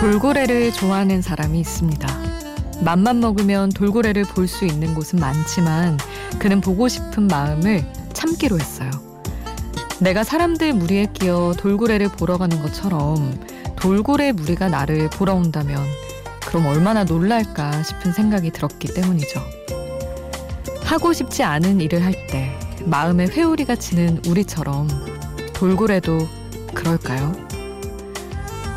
돌고래를 좋아하는 사람이 있습니다. 맘만 먹으면 돌고래를 볼 수 있는 곳은 많지만 그는 보고 싶은 마음을 참기로 했어요. 내가 사람들 무리에 끼어 돌고래를 보러 가는 것처럼 돌고래 무리가 나를 보러 온다면 그럼 얼마나 놀랄까 싶은 생각이 들었기 때문이죠. 하고 싶지 않은 일을 할 때 마음에 회오리가 치는 우리처럼 돌고래도 그럴까요?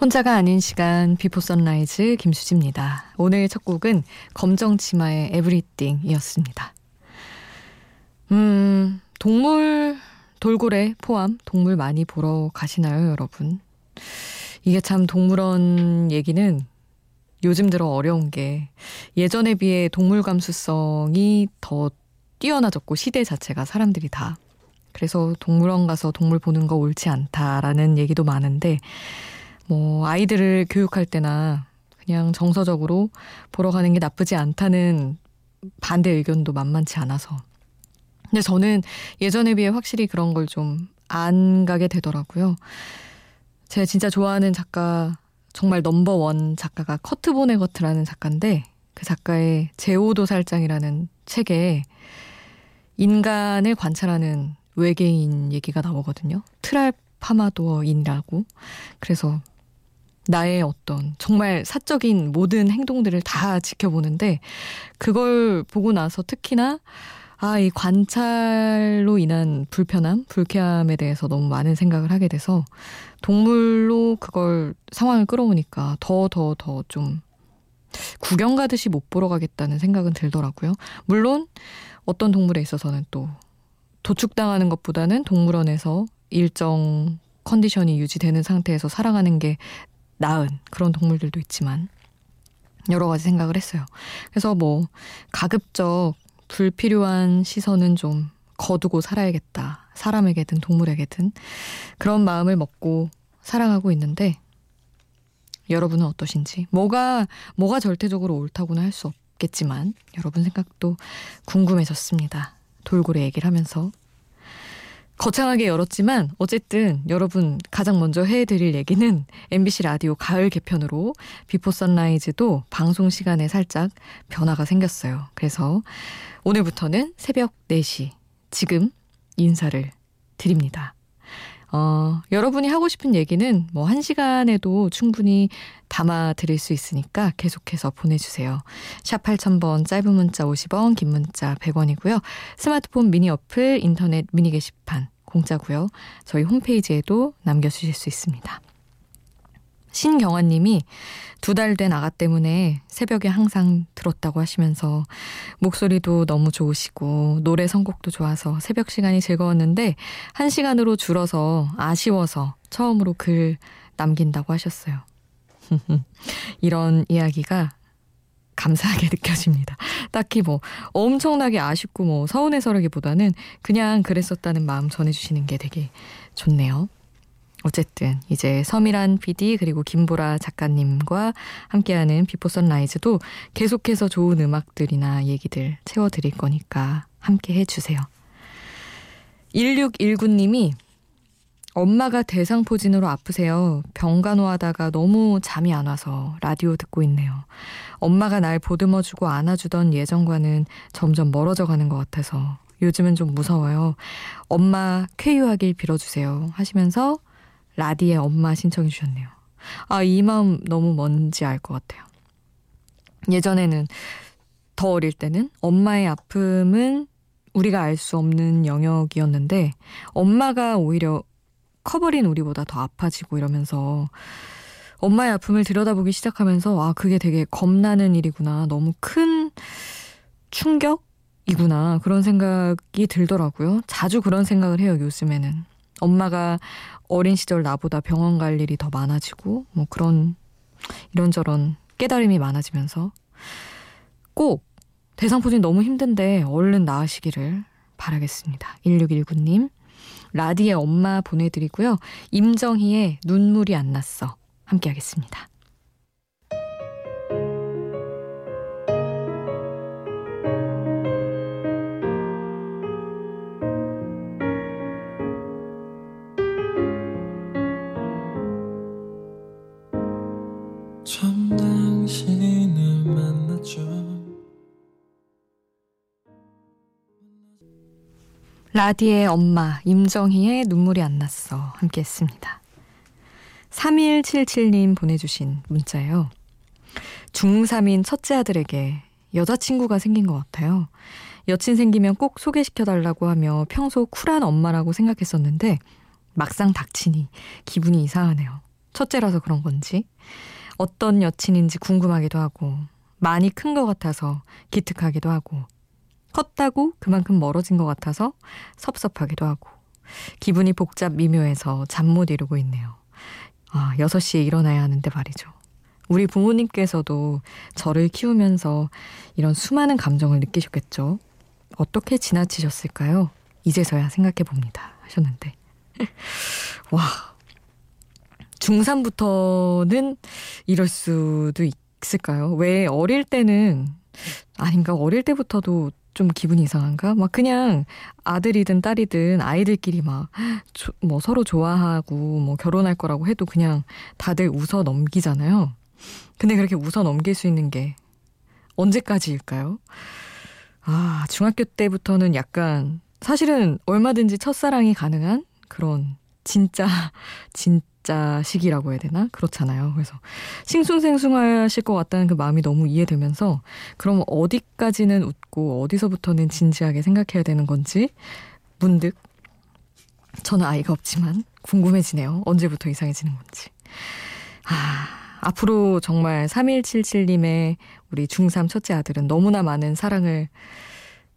혼자가 아닌 시간 Before Sunrise 김수지입니다. 오늘 첫 곡은 검정 치마의 Everything이었습니다. 음, 동물 돌고래 포함 동물 많이 보러 가시나요, 여러분? 이게 참 동물원 얘기는 요즘 들어 어려운 게 예전에 비해 동물 감수성이 더 뛰어나졌고 시대 자체가 사람들이 다 그래서 동물원 가서 동물 보는 거 옳지 않다라는 얘기도 많은데 뭐 아이들을 교육할 때나 그냥 정서적으로 보러 가는 게 나쁘지 않다는 반대 의견도 만만치 않아서. 근데 저는 예전에 비해 확실히 그런 걸 좀 안 가게 되더라고요. 제가 진짜 좋아하는 작가, 정말 넘버원 작가가 커트 보네거트라는 작가인데 그 작가의 제오도살장이라는 책에 인간을 관찰하는 외계인 얘기가 나오거든요. 트랄파마도어인이라고. 그래서 나의 어떤 정말 사적인 모든 행동들을 다 지켜보는데 그걸 보고 나서 특히나 아, 이 관찰로 인한 불편함, 불쾌함에 대해서 너무 많은 생각을 하게 돼서 동물로 그걸 상황을 끌어오니까 더, 더, 더 좀 구경 가듯이 못 보러 가겠다는 생각은 들더라고요. 물론 어떤 동물에 있어서는 또 도축당하는 것보다는 동물원에서 일정 컨디션이 유지되는 상태에서 살아가는 게 나은 그런 동물들도 있지만 여러 가지 생각을 했어요. 그래서 뭐 가급적 불필요한 시선은 좀 거두고 살아야겠다. 사람에게든 동물에게든 그런 마음을 먹고 살아가고 있는데 여러분은 어떠신지 뭐가 뭐가 절대적으로 옳다고는 할 수 없겠지만 여러분 생각도 궁금해졌습니다. 돌고래 얘기를 하면서 거창하게 열었지만 어쨌든 여러분 가장 먼저 해드릴 얘기는 MBC 라디오 가을 개편으로 Before Sunrise도 방송 시간에 살짝 변화가 생겼어요. 그래서 오늘부터는 새벽 4시 지금 인사를 드립니다. 어, 여러분이 하고 싶은 얘기는 뭐 한 시간에도 충분히 담아 드릴 수 있으니까 계속해서 보내주세요. 샵 8000번 짧은 문자 50원, 긴 문자 100원이고요. 스마트폰 미니 어플, 인터넷 미니 게시판 공짜고요. 저희 홈페이지에도 남겨주실 수 있습니다. 신경환 님이 두 달 된 아가 때문에 새벽에 항상 들었다고 하시면서 목소리도 너무 좋으시고 노래 선곡도 좋아서 새벽 시간이 즐거웠는데 한 시간으로 줄어서 아쉬워서 처음으로 글 남긴다고 하셨어요. 이런 이야기가 감사하게 느껴집니다. 딱히 뭐 엄청나게 아쉽고 뭐 서운해서라기보다는 그냥 그랬었다는 마음 전해주시는 게 되게 좋네요. 어쨌든 이제 서미란 PD 그리고 김보라 작가님과 함께하는 Before Sunrise도 계속해서 좋은 음악들이나 얘기들 채워드릴 거니까 함께 해주세요. 1619님이 엄마가 대상포진으로 아프세요. 병간호하다가 너무 잠이 안 와서 라디오 듣고 있네요. 엄마가 날 보듬어주고 안아주던 예전과는 점점 멀어져 가는 것 같아서 요즘은 좀 무서워요. 엄마 쾌유하길 빌어주세요. 하시면서 라디의 엄마 신청해 주셨네요. 아, 이 마음 너무 뭔지 알 것 같아요. 예전에는 더 어릴 때는 엄마의 아픔은 우리가 알 수 없는 영역이었는데 엄마가 오히려 커버린 우리보다 더 아파지고 이러면서 엄마의 아픔을 들여다보기 시작하면서 아 그게 되게 겁나는 일이구나 너무 큰 충격이 이구나 그런 생각이 들더라고요. 자주 그런 생각을 해요 요즘에는. 엄마가 어린 시절 나보다 병원 갈 일이 더 많아지고 뭐 그런 이런저런 깨달음이 많아지면서 꼭 대상포진 너무 힘든데 얼른 나으시기를 바라겠습니다. 1619님 라디의 엄마 보내드리고요. 임정희의 눈물이 안 났어 함께 하겠습니다. 라디의 엄마 임정희의 눈물이 안 났어 함께 했습니다. 3177님 보내주신 문자예요. 중3인 첫째 아들에게 여자친구가 생긴 것 같아요. 여친 생기면 꼭 소개시켜달라고 하며 평소 쿨한 엄마라고 생각했었는데 막상 닥치니 기분이 이상하네요. 첫째라서 그런 건지 어떤 여친인지 궁금하기도 하고 많이 큰 것 같아서 기특하기도 하고 컸다고 그만큼 멀어진 것 같아서 섭섭하기도 하고 기분이 복잡 미묘해서 잠 못 이루고 있네요. 아, 6시에 일어나야 하는데 말이죠. 우리 부모님께서도 저를 키우면서 이런 수많은 감정을 느끼셨겠죠. 어떻게 지나치셨을까요? 이제서야 생각해 봅니다. 하셨는데. 와. 중3부터는 이럴 수도 있 을까요? 왜 어릴 때는 아닌가? 어릴 때부터도 좀 기분이 이상한가? 막 그냥 아들이든 딸이든 아이들끼리 막 뭐 서로 좋아하고 뭐 결혼할 거라고 해도 그냥 다들 웃어 넘기잖아요. 근데 그렇게 웃어 넘길 수 있는 게 언제까지일까요? 아, 중학교 때부터는 약간 사실은 얼마든지 첫사랑이 가능한 그런 진짜 진 자식이라고 해야 되나? 그렇잖아요. 그래서 싱숭생숭하실 것 같다는 그 마음이 너무 이해되면서 그럼 어디까지는 웃고 어디서부터는 진지하게 생각해야 되는 건지 문득 저는 아이가 없지만 궁금해지네요. 언제부터 이상해지는 건지. 아, 앞으로 정말 3177님의 우리 중3 첫째 아들은 너무나 많은 사랑을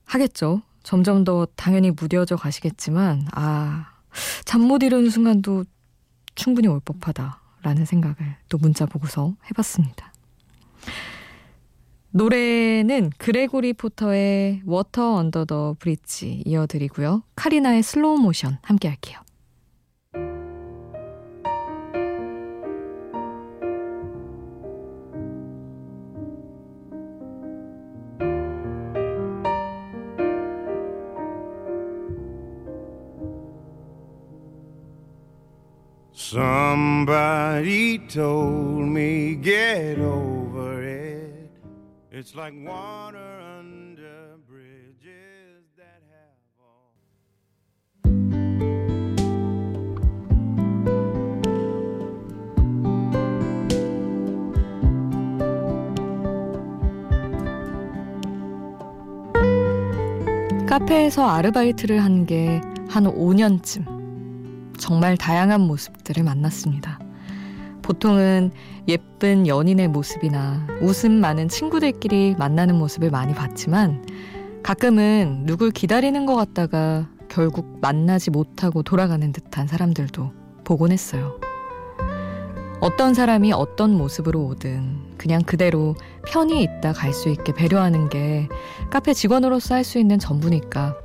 하겠죠. 점점 더 당연히 무뎌져 가시겠지만, 아, 잠 못 이루는 순간도 충분히 올 법하다라는 생각을 또 문자 보고서 해봤습니다. 노래는 그레고리 포터의 Water Under the Bridge 이어드리고요. 카리나의 Slow Motion 함께 할게요. Somebody told me get over it. It's like water under bridges that have all. 카페에서 아르바이트를 한 게 한 5년쯤. 정말 다양한 모습들을 만났습니다. 보통은 예쁜 연인의 모습이나 웃음 많은 친구들끼리 만나는 모습을 많이 봤지만 가끔은 누굴 기다리는 것 같다가 결국 만나지 못하고 돌아가는 듯한 사람들도 보곤 했어요. 어떤 사람이 어떤 모습으로 오든 그냥 그대로 편히 있다 갈 수 있게 배려하는 게 카페 직원으로서 할 수 있는 전부니까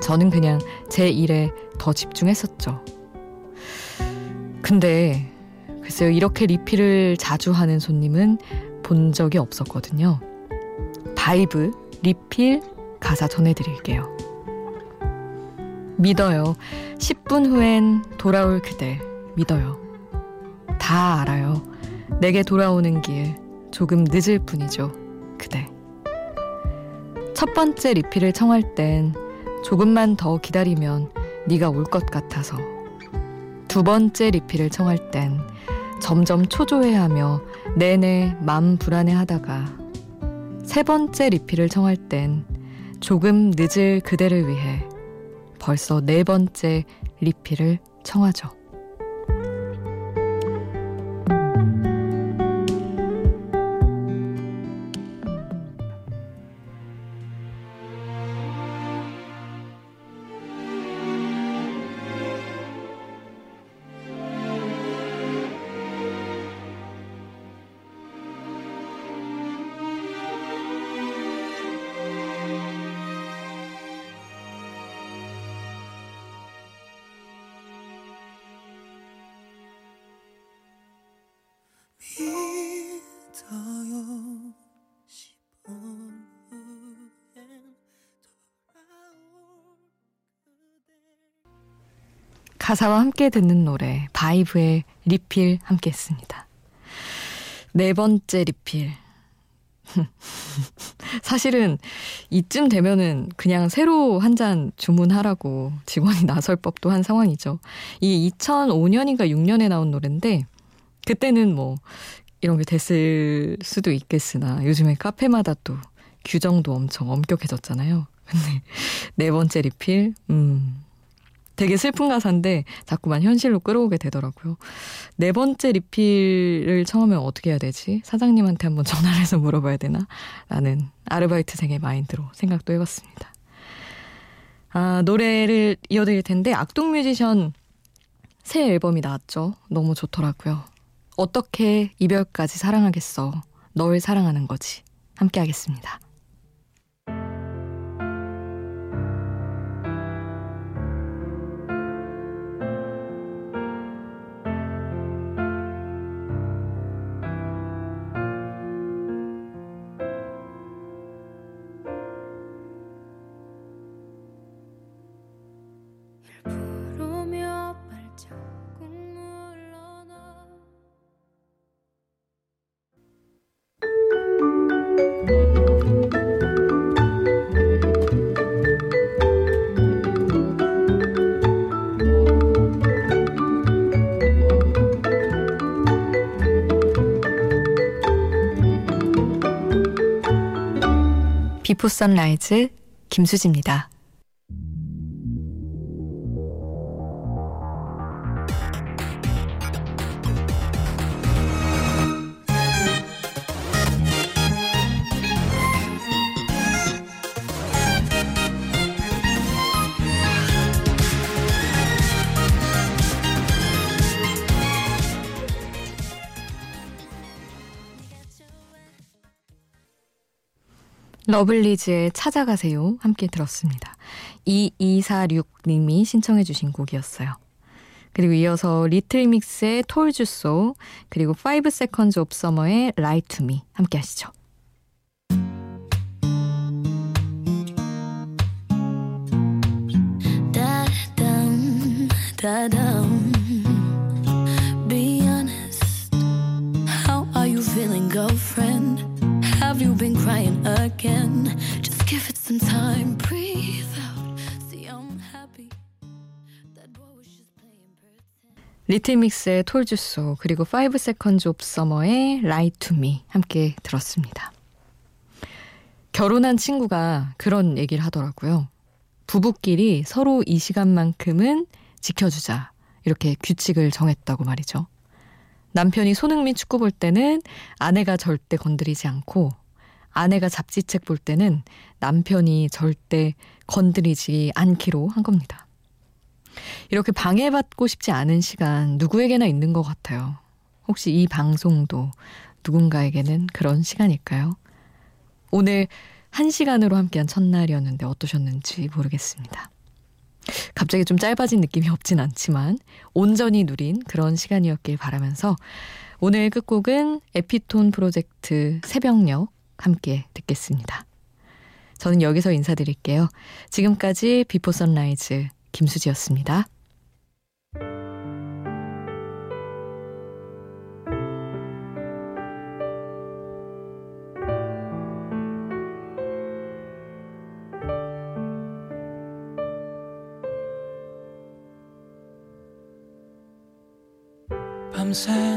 저는 그냥 제 일에 더 집중했었죠. 근데 글쎄요, 이렇게 리필을 자주 하는 손님은 본 적이 없었거든요. 바이브, 리필, 가사 전해드릴게요. 믿어요. 10분 후엔 돌아올 그대. 믿어요. 다 알아요. 내게 돌아오는 길 조금 늦을 뿐이죠. 그대. 첫 번째 리필을 청할 땐 조금만 더 기다리면 네가 올 것 같아서 두 번째 리필을 청할 땐 점점 초조해하며 내내 맘 불안해하다가 세 번째 리필을 청할 땐 조금 늦을 그대를 위해 벌써 네 번째 리필을 청하죠. 가사와 함께 듣는 노래 바이브의 리필 함께 했습니다. 네 번째 리필. 사실은 이쯤 되면은 그냥 새로 한 잔 주문하라고 직원이 나설 법도 한 상황이죠. 이 2005년인가 6년에 나온 노래인데 그때는 뭐 이런 게 됐을 수도 있겠으나 요즘에 카페마다 또 규정도 엄청 엄격해졌잖아요. 근데 네 번째 리필, 음, 되게 슬픈 가사인데 자꾸만 현실로 끌어오게 되더라고요. 네 번째 리필을 처음에 어떻게 해야 되지? 사장님한테 한번 전화를 해서 물어봐야 되나? 라는 아르바이트생의 마인드로 생각도 해봤습니다. 아, 노래를 이어드릴 텐데 악동 뮤지션 새 앨범이 나왔죠. 너무 좋더라고요. 어떻게 이별까지 사랑하겠어. 널 사랑하는 거지. 함께 하겠습니다. 선라이즈 김수지입니다. 러블리즈의 찾아가세요. 함께 들었습니다. 2246님이 신청해 주신 곡이었어요. 그리고 이어서 리틀믹스의 톨주소 그리고 5 seconds of summer의 Lie to me 함께 하시죠. Be honest. How are you feeling, girlfriend? Have you been crying again? Just give it some time, breathe out. See, I'm happy. That boy was just playing pretend. 리틀믹스의 톨주소 그리고 5 seconds of summer의 Lie to me 함께 들었습니다. 결혼한 친구가 그런 얘기를 하더라고요. 부부끼리 서로 이 시간만큼은 지켜주자. 이렇게 규칙을 정했다고 말이죠. 남편이 손흥민 축구 볼 때는 아내가 절대 건드리지 않고 아내가 잡지책 볼 때는 남편이 절대 건드리지 않기로 한 겁니다. 이렇게 방해받고 싶지 않은 시간 누구에게나 있는 것 같아요. 혹시 이 방송도 누군가에게는 그런 시간일까요? 오늘 한 시간으로 함께한 첫날이었는데 어떠셨는지 모르겠습니다. 갑자기 좀 짧아진 느낌이 없진 않지만 온전히 누린 그런 시간이었길 바라면서 오늘 끝곡은 에피톤 프로젝트 새벽녘 함께 듣겠습니다. 저는 여기서 인사드릴게요. 지금까지 Before Sunrise 김수지였습니다. 밤새